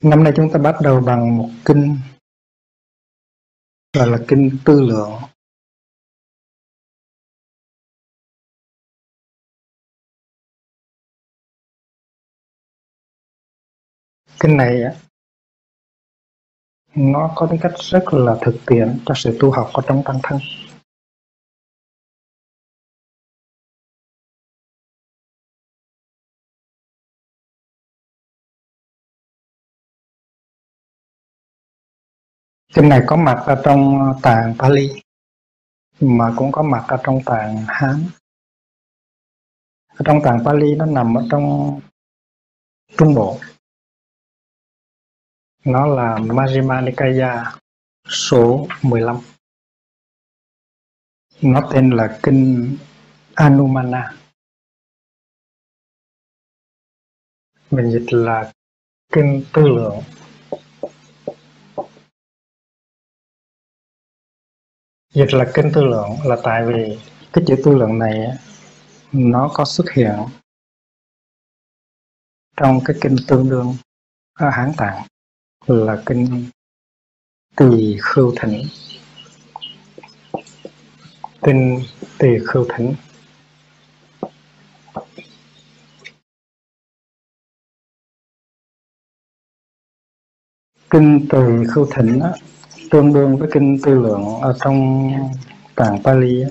Năm nay chúng ta bắt đầu bằng một kinh, gọi là kinh tư lượng. Kinh này nó có tính cách rất là thực tiễn cho sự tu học ở trong tăng thân. Kinh này có mặt ở trong ờ, tạng Pali, mà cũng có mặt ở trong tạng Hán. Ở trong tạng Pali nó nằm ở trong Trung Bộ. Nó là Majjhima Nikaya số 15. Nó tên là Kinh Anumana. Mình dịch là Kinh Tư Lượng Dịch là kinh tư lượng, là tại vì cái chữ tư lượng này nó có xuất hiện trong cái kinh tương đương à, ở Hán Tạng, là kinh Tỳ Khưu Thỉnh. Kinh Tỳ Khưu Thỉnh kinh Tỳ Khưu Thỉnh tương đương với kinh tư lượng ở trong tạng Pali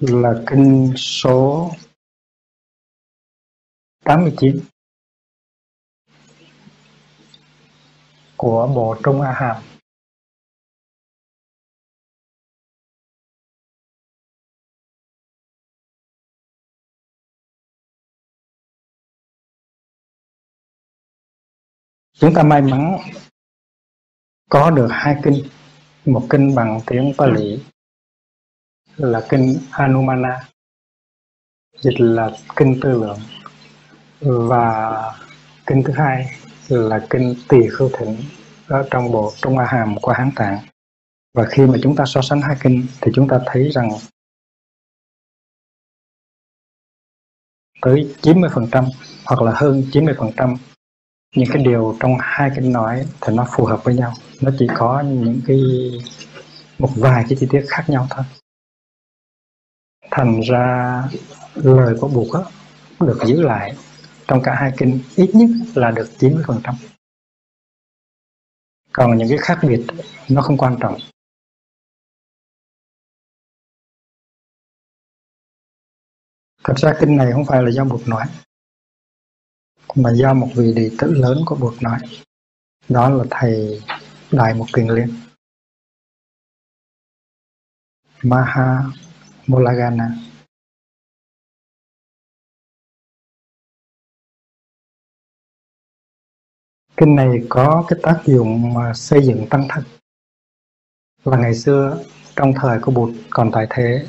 là kinh số 89 của Bộ Trung A Hàm. Chúng ta may mắn có được hai kinh. Một kinh bằng tiếng Pali là kinh Anumana, dịch là kinh tư lượng. Và kinh thứ hai là kinh tỳ khưu Thịnh ở trong bộ Trung A Hàm của Hán Tạng. Và khi mà chúng ta so sánh hai kinh thì chúng ta thấy rằng tới 90% hoặc là hơn 90% những cái điều trong hai kinh nói thì nó phù hợp với nhau nó chỉ có những cái một vài cái chi tiết khác nhau thôi thành ra lời của Bụt được giữ lại trong cả hai kinh, ít nhất là được 90%. Còn những cái khác biệt, nó không quan trọng. Thật ra kinh này không phải là do Bụt nói mà do một vị đệ tử lớn của Bụt nói. Đó là thầy Đại Mục Kiền Liên. Maha Mulagana Kinh này có cái tác dụng mà xây dựng tăng thân. Và ngày xưa, trong thời của Bụt còn tại thế,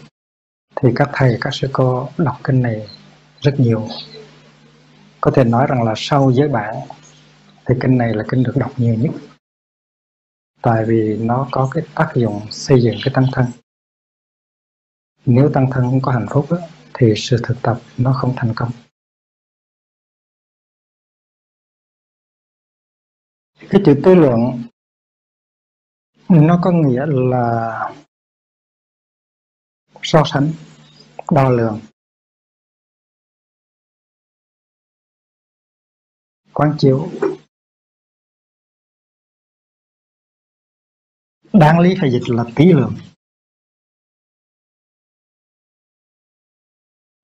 thì các thầy, các sư cô đọc kinh này rất nhiều có thể nói rằng là sau giới bản thì kinh này là kinh được đọc nhiều nhất. Tại vì nó có cái tác dụng xây dựng cái tăng thân. Nếu tăng thân không có hạnh phúc đó, thì sự thực tập nó không thành công. Cái chữ tư lượng nó có nghĩa là so sánh đo lường. Quán chiếu. Đáng lý phải dịch là tỷ lượng.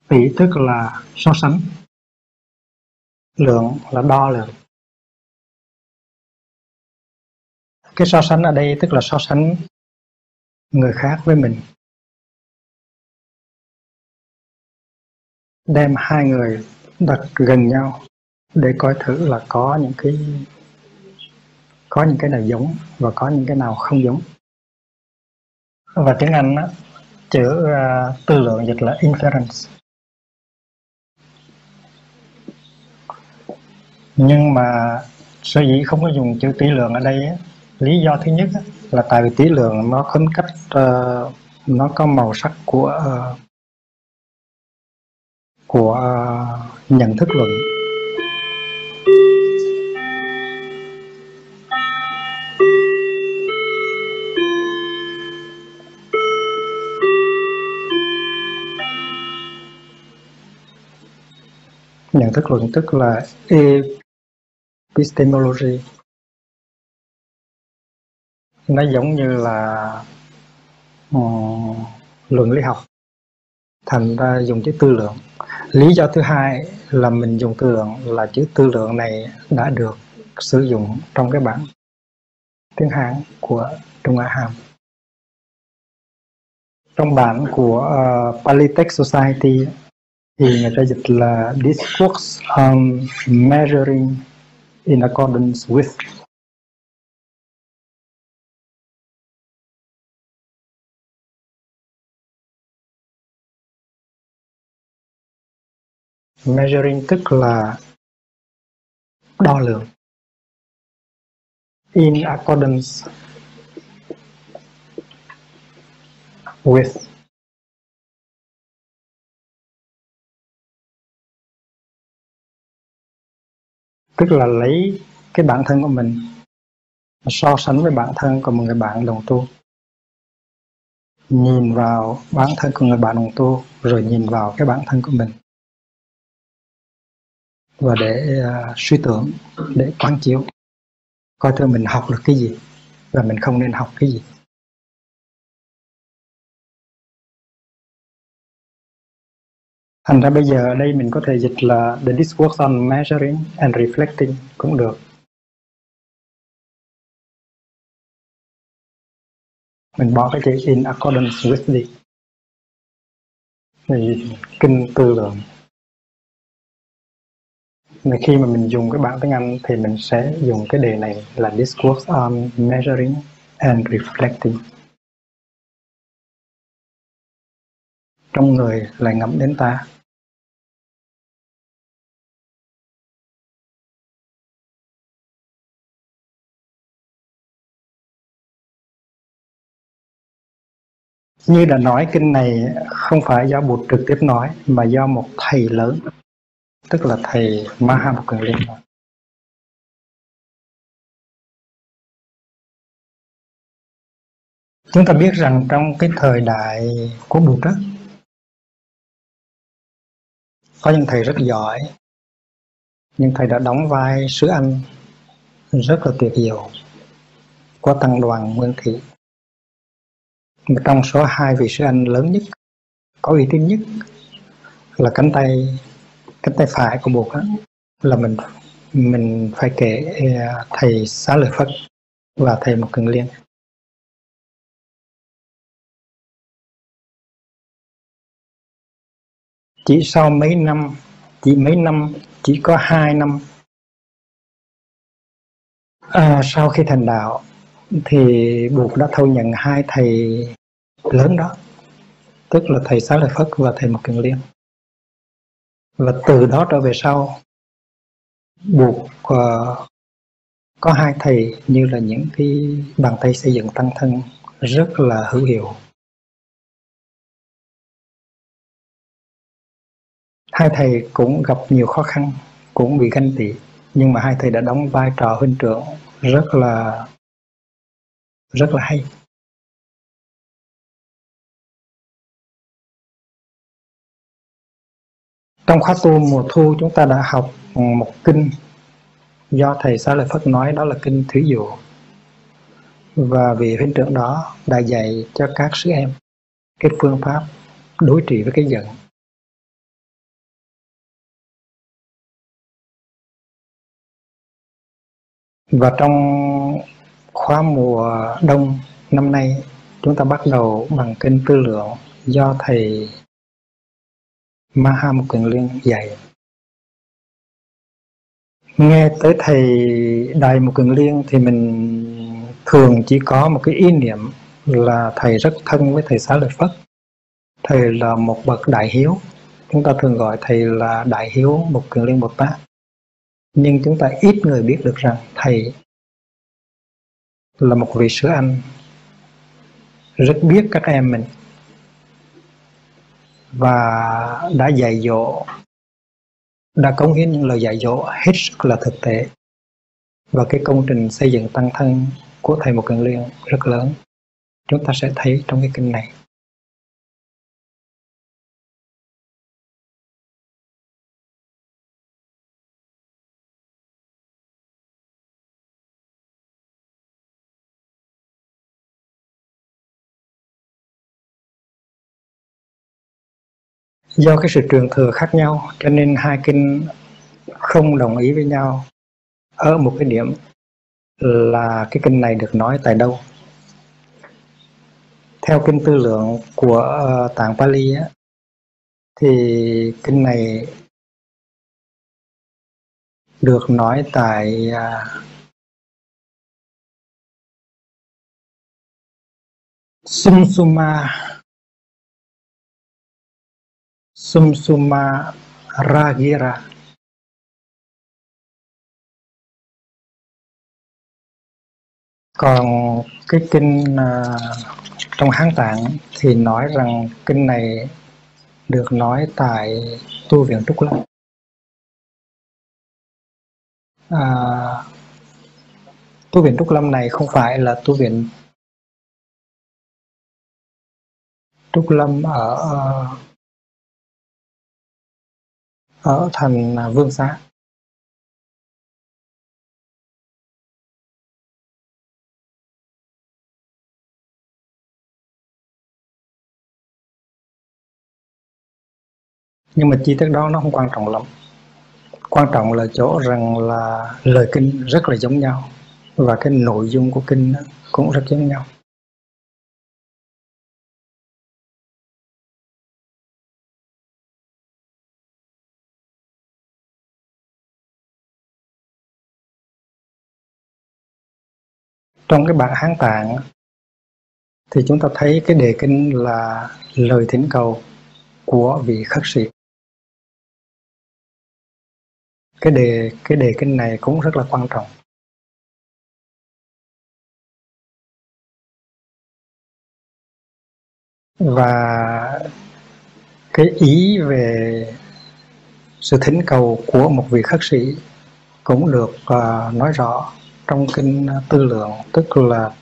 Tỷ tức là so sánh. Lượng là đo lường cái so sánh ở đây tức là so sánh người khác với mình. Đem hai người đặt gần nhau để coi thử là có những cái có những cái nào giống và có những cái nào không giống. Và tiếng Anh á, chữ uh, tư lượng dịch là inference. Nhưng mà sở dĩ không có dùng chữ tỷ lượng ở đây á, lý do thứ nhất á, là tại vì tỷ lượng nó khấn cách uh, nó có màu sắc của uh, của uh, nhận thức luận nhận thức luận tức là epistemology. Nó giống như là um, luận lý học. Thành ra dùng chữ tư lượng lý do thứ hai là mình dùng tư lượng là chữ tư lượng này đã được sử dụng trong cái bản tiếng Hán của Trung Á Hàm. Trong bản của ờ, uh, Pali Society thì người ta dịch là Discourse on Measuring in Accordance with Measuring tức là đo lường. In accordance with tức là lấy cái bản thân của mình, so sánh với bản thân của một người bạn đồng tu. Nhìn vào bản thân của người bạn đồng tu, rồi nhìn vào cái bản thân của mình và để uh, suy tưởng để quán chiếu. Coi thử mình học được cái gì và mình không nên học cái gì. Thành ra bây giờ ở đây mình có thể dịch là the discourse on measuring and reflecting cũng được. Mình bỏ cái chữ in accordance with the thì kinh tư lượng khi mà mình dùng cái bảng tiếng Anh thì mình sẽ dùng cái đề này là discourse on measuring and reflecting. Trong người lại ngẫm đến ta. Như đã nói, kinh này không phải do bụt trực tiếp nói, mà do một thầy lớn tức là thầy Mahamukherjee nói chúng ta biết rằng trong cái thời đại của bụt đó có những thầy rất giỏi nhưng thầy đã đóng vai sứ anh rất là tuyệt diệu của tăng đoàn Nguyên Thị mà trong số hai vị sứ anh lớn nhất, có uy tín nhất là cánh tay cánh tay phải của bụt là mình mình phải kể à, thầy xá lợi phất và thầy một cường liên. Chỉ sau mấy năm chỉ mấy năm chỉ có hai năm à, sau khi thành đạo thì buộc đã thâu nhận hai thầy lớn đó tức là thầy xá lợi phất và thầy một cường liên và từ đó trở về sau buộc uh, có hai thầy như là những cái bàn tay xây dựng tăng thân rất là hữu hiệu. Hai thầy cũng gặp nhiều khó khăn cũng bị ganh tị nhưng mà hai thầy đã đóng vai trò huynh trưởng rất là rất là hay. Trong khóa tu mùa thu, chúng ta đã học ừ, một kinh do thầy Xá Lợi Phất nói, đó là kinh Thủy Dụ và vị huynh trưởng đó đã dạy cho các sư em cái phương pháp đối trị với cái giận. Và trong khóa mùa đông năm nay, chúng ta bắt đầu bằng kinh tư lượng do thầy Maha Một Quyền Liên dạy. Nghe tới thầy Đại Một Quyền Liên thì mình thường chỉ có một cái ý niệm là thầy rất thân với thầy Xá Lợi Phất. Thầy là một bậc đại hiếu. Chúng ta thường gọi thầy là đại hiếu Một Quyền Liên Bồ Tát. Nhưng chúng ta ít người biết được rằng thầy là một vị sứ anh. Rất biết các em mình và đã dạy dỗ, đã cống hiến những lời dạy dỗ hết sức là thực tế. Và cái công trình xây dựng tăng thân của thầy một cần liên rất lớn. Chúng ta sẽ thấy trong cái kinh này. Do cái sự trường thừa khác nhau cho nên hai kinh không đồng ý với nhau ở một cái điểm là cái kinh này được nói tại đâu? Theo kinh tư lượng của ờ, tạng Pali á, thì kinh này được nói tại à, uh, Sumsuma Sumsuma Ragira còn cái kinh uh, trong Hán Tạng thì nói rằng kinh này được nói tại tu viện Trúc Lâm. À, tu viện Trúc Lâm này không phải là tu viện Trúc Lâm ở à, ở thành à, Vương Xá. Nhưng mà chi tiết đó nó không quan trọng lắm. Quan trọng là chỗ rằng là lời kinh rất là giống nhau và cái nội dung của kinh cũng rất giống nhau. Trong cái bản hán tạng thì chúng ta thấy cái đề kinh là lời thỉnh cầu của vị khất sĩ. Cái đề cái đề kinh này cũng rất là quan trọng. Và cái ý về sự thỉnh cầu của một vị khất sĩ cũng được uh, nói rõ trong kinh à, tư lượng tức là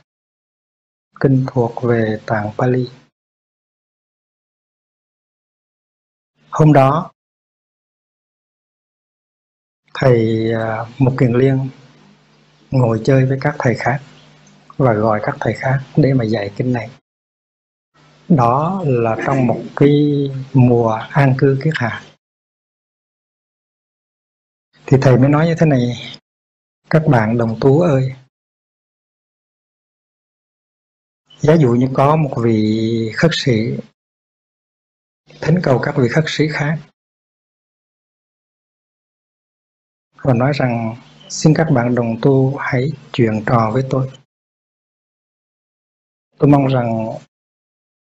kinh thuộc về tạng Pali. Hôm đó thầy à, Mục Kiền Liên ngồi chơi với các thầy khác và gọi các thầy khác để mà dạy kinh này. Đó là trong một cái mùa an cư kiết hạ. Thì thầy mới nói như thế này, các bạn đồng tú ơi, Giá dụ như có một vị khất sĩ thỉnh cầu các vị khất sĩ khác và nói rằng xin các bạn đồng tu hãy chuyện trò với tôi. Tôi mong rằng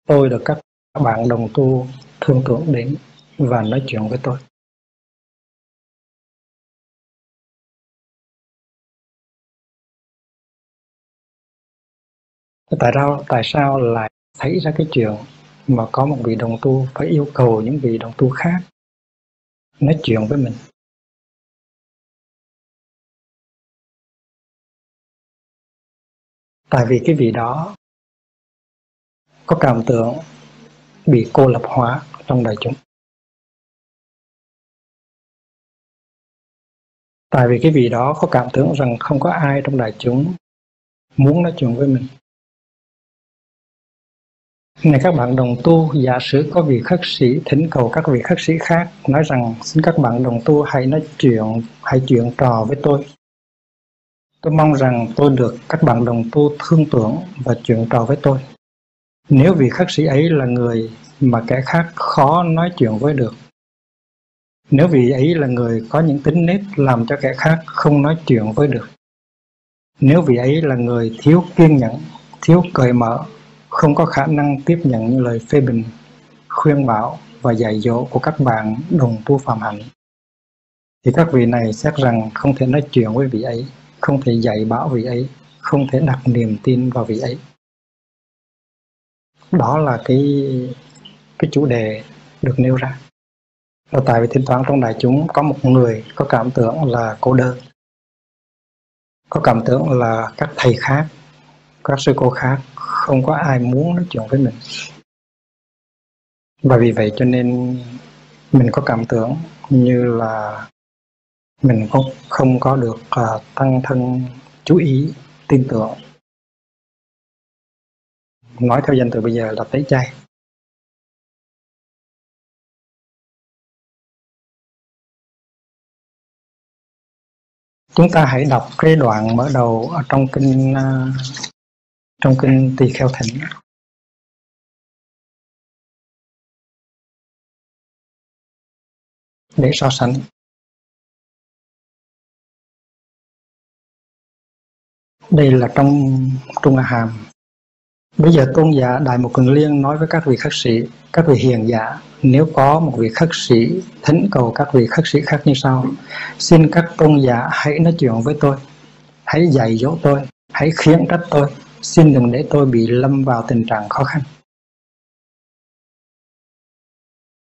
tôi được các bạn đồng tu thương tưởng đến và nói chuyện với tôi. Tại sao tại sao lại xảy ra cái chuyện mà có một vị đồng tu phải yêu cầu những vị đồng tu khác nói chuyện với mình? Tại vì cái vị đó có cảm tưởng bị cô lập hóa trong đại chúng. Tại vì cái vị đó có cảm tưởng rằng không có ai trong đại chúng muốn nói chuyện với mình này các bạn đồng tu, giả sử có vị khất sĩ thỉnh cầu các vị khất sĩ khác nói rằng xin các bạn đồng tu hãy nói chuyện, hãy chuyện trò với tôi. Tôi mong rằng tôi được các bạn đồng tu thương tưởng và chuyện trò với tôi. Nếu vị khất sĩ ấy là người mà kẻ khác khó nói chuyện với được. Nếu vị ấy là người có những tính nết làm cho kẻ khác không nói chuyện với được. Nếu vị ấy là người thiếu kiên nhẫn, thiếu cởi mở không có khả năng tiếp nhận những lời phê bình, khuyên bảo và dạy dỗ của các bạn đồng tu phạm hạnh, thì các vị này xét rằng không thể nói chuyện với vị ấy, không thể dạy bảo vị ấy, không thể đặt niềm tin vào vị ấy. Đó là cái cái chủ đề được nêu ra. Và tại vì thỉnh thoảng trong đại chúng có một người có cảm tưởng là cô đơn, có cảm tưởng là các thầy khác, các sư cô khác không có ai muốn nói chuyện với mình. Và vì vậy cho nên mình có cảm tưởng như là mình không không có được uh, tăng thân chú ý tin tưởng. Nói theo danh từ bây giờ là tẩy chay. Chúng ta hãy đọc cái đoạn mở đầu ở trong kinh uh, trong kinh tỳ kheo thỉnh để so sánh. Đây là trong trung a hàm bây giờ tôn giả đại một cường liên nói với các vị khất sĩ, các vị hiền giả, nếu có một vị khất sĩ thỉnh cầu các vị khất sĩ khác như sau. Xin các tôn giả hãy nói chuyện với tôi, hãy dạy dỗ tôi, hãy khiến trách tôi xin đừng để tôi bị lâm vào tình trạng khó khăn.